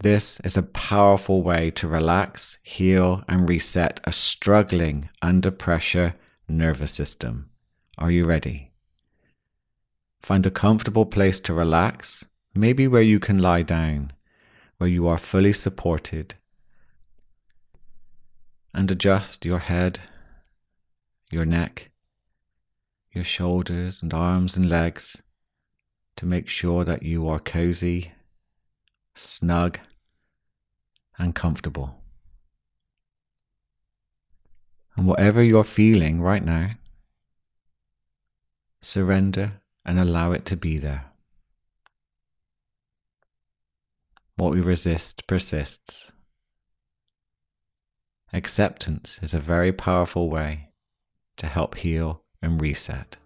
This is a powerful way to relax, heal, and reset a struggling under pressure nervous system. Are you ready? Find a comfortable place to relax, maybe where you can lie down, where you are fully supported. And adjust your head, your neck, your shoulders and arms and legs to make sure that you are cozy, snug, and comfortable. And whatever you're feeling right now, surrender and allow it to be there. What we resist persists. Acceptance is a very powerful way to help heal and reset.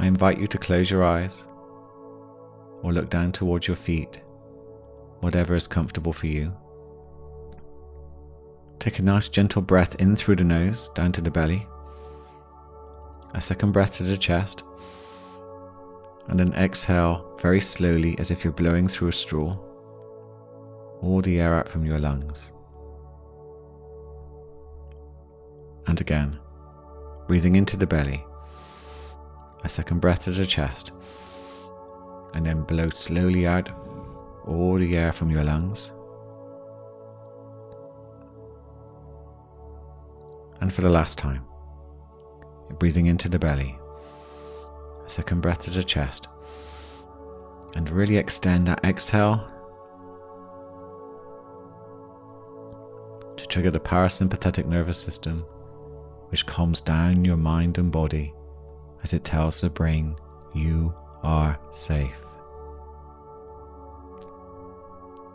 I invite you to close your eyes or look down towards your feet, whatever is comfortable for you. Take a nice gentle breath in through the nose down to the belly, a second breath to the chest, and then exhale very slowly as if you're blowing through a straw, all the air out from your lungs. And again, breathing into the belly a second breath to the chest, and then blow slowly out all the air from your lungs. And for the last time, you're breathing into the belly, a second breath to the chest, and really extend that exhale to trigger the parasympathetic nervous system, which calms down your mind and body as it tells the brain you are safe.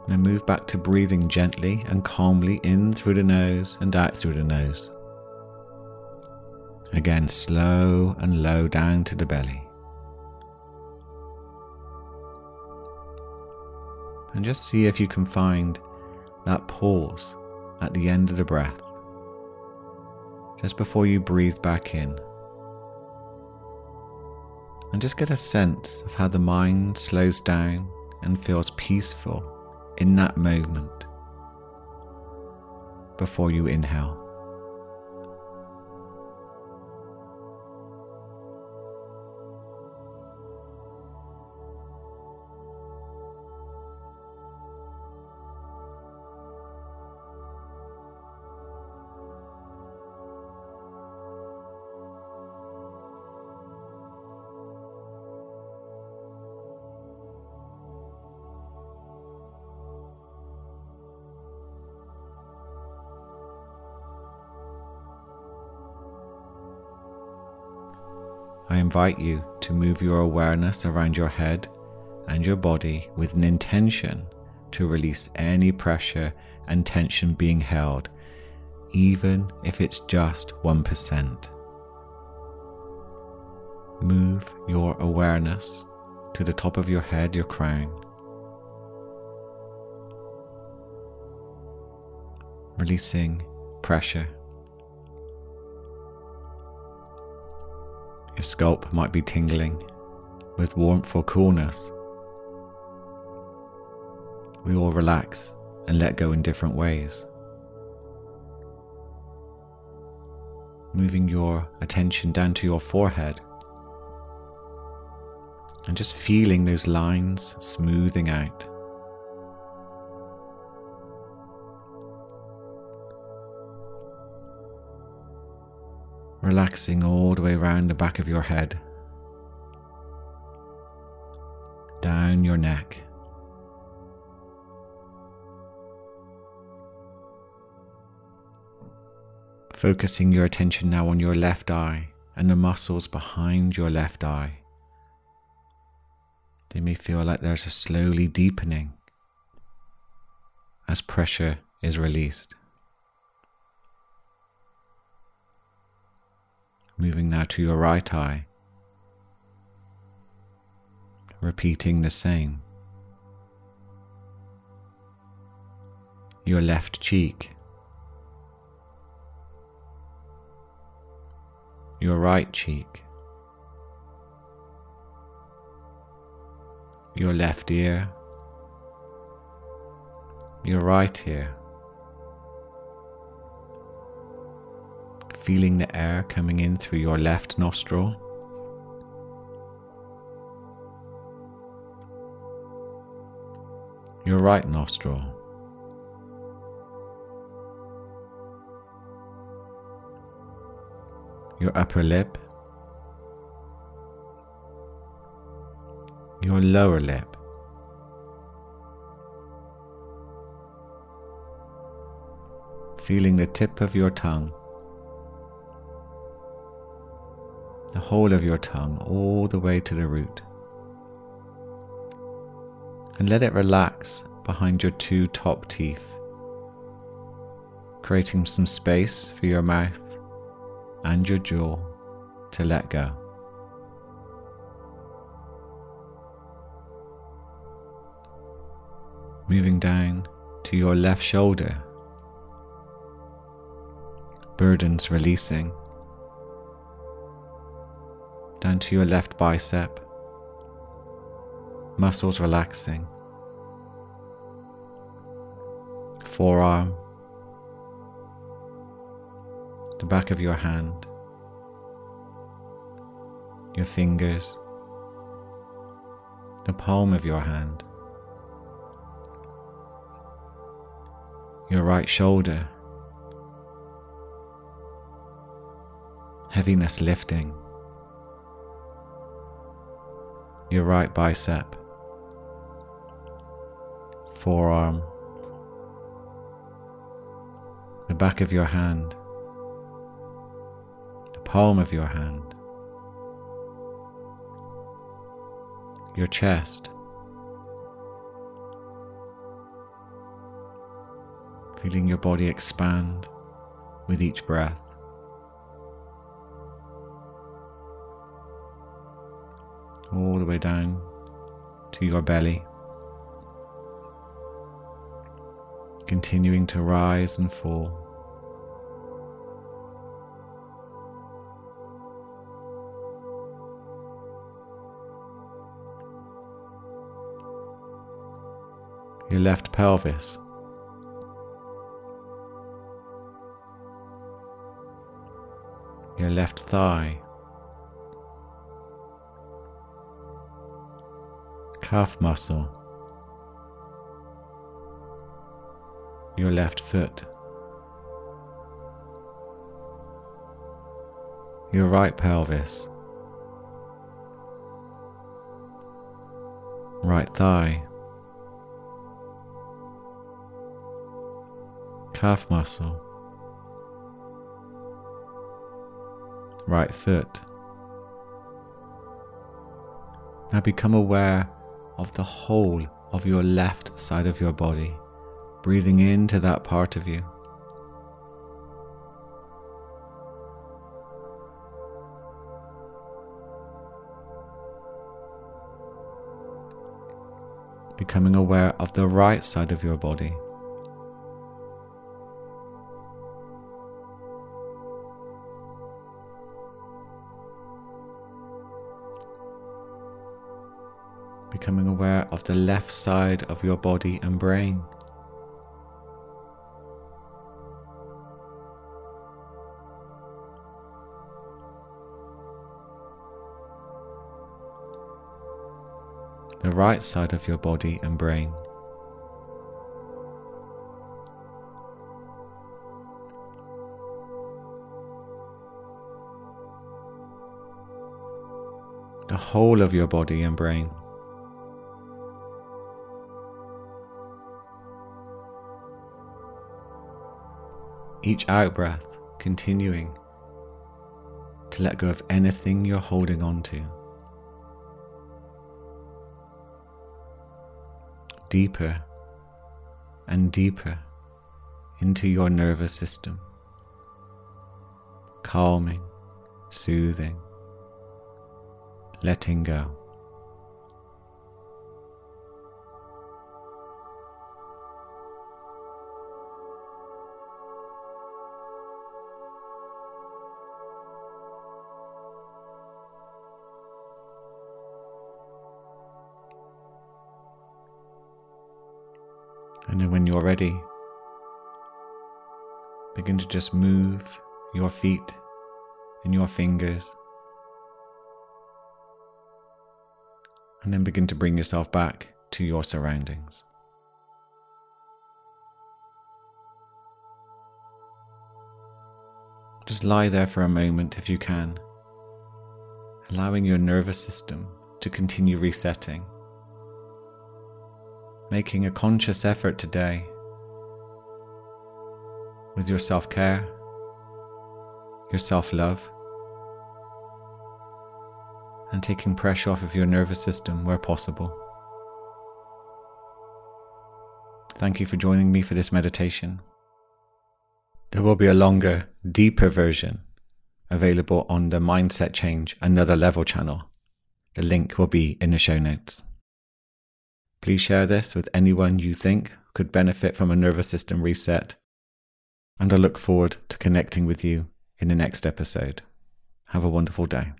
Now move back to breathing gently and calmly in through the nose and out through the nose. Again, slow and low down to the belly. And just see if you can find that pause at the end of the breath, just before you breathe back in and just get a sense of how the mind slows down and feels peaceful in that moment before you inhale. I invite you to move your awareness around your head and your body with an intention to release any pressure and tension being held, even if it's just 1%. Move your awareness to the top of your head, your crown. Releasing pressure Your scalp might be tingling with warmth or coolness. We all relax and let go in different ways. Moving your attention down to your forehead and just feeling those lines smoothing out. Relaxing all the way around the back of your head, down your neck. Focusing your attention now on your left eye and the muscles behind your left eye. They may feel like there's a slowly deepening as pressure is released. moving now to your right eye, repeating the same. Your left cheek, your right cheek, your left ear, your right ear. Feeling the air coming in through your left nostril. Your right nostril. Your upper lip. Your lower lip. feeling the tip of your tongue, the whole of your tongue, all the way to the root. And let it relax behind your two top teeth, creating some space for your mouth and your jaw to let go. Moving down to your left shoulder burdens releasing down to your left bicep, muscles relaxing, forearm, the back of your hand, your fingers, the palm of your hand, your right shoulder. Heaviness lifting, your right bicep, forearm, the back of your hand, the palm of your hand, your chest. Feeling your body expand with each breath. All the way down to your belly, continuing to rise and fall. Your left pelvis. Your left thigh. Calf muscle, your left foot, your right pelvis, right thigh, calf muscle, right foot. Now become aware of the whole of your left side of your body, breathing into that part of you. Becoming aware of the right side of your body. Becoming aware of the left side of your body and brain. The right side of your body and brain. The whole of your body and brain. Each out breath continuing to let go of anything you're holding on to. Deeper and deeper into your nervous system, calming, soothing, letting go. And then when you're ready, begin to just move your feet and your fingers. And then begin to bring yourself back to your surroundings. Just lie there for a moment if you can, allowing your nervous system to continue resetting. Making a conscious effort today with your self care, your self love, and taking pressure off of your nervous system where possible. Thank you for joining me for this meditation. There will be a longer, deeper version available on the Mindset Change Another Level channel. The link will be in the show notes. Please share this with anyone you think could benefit from a nervous system reset, and I look forward to connecting with you in the next episode. Have a wonderful day.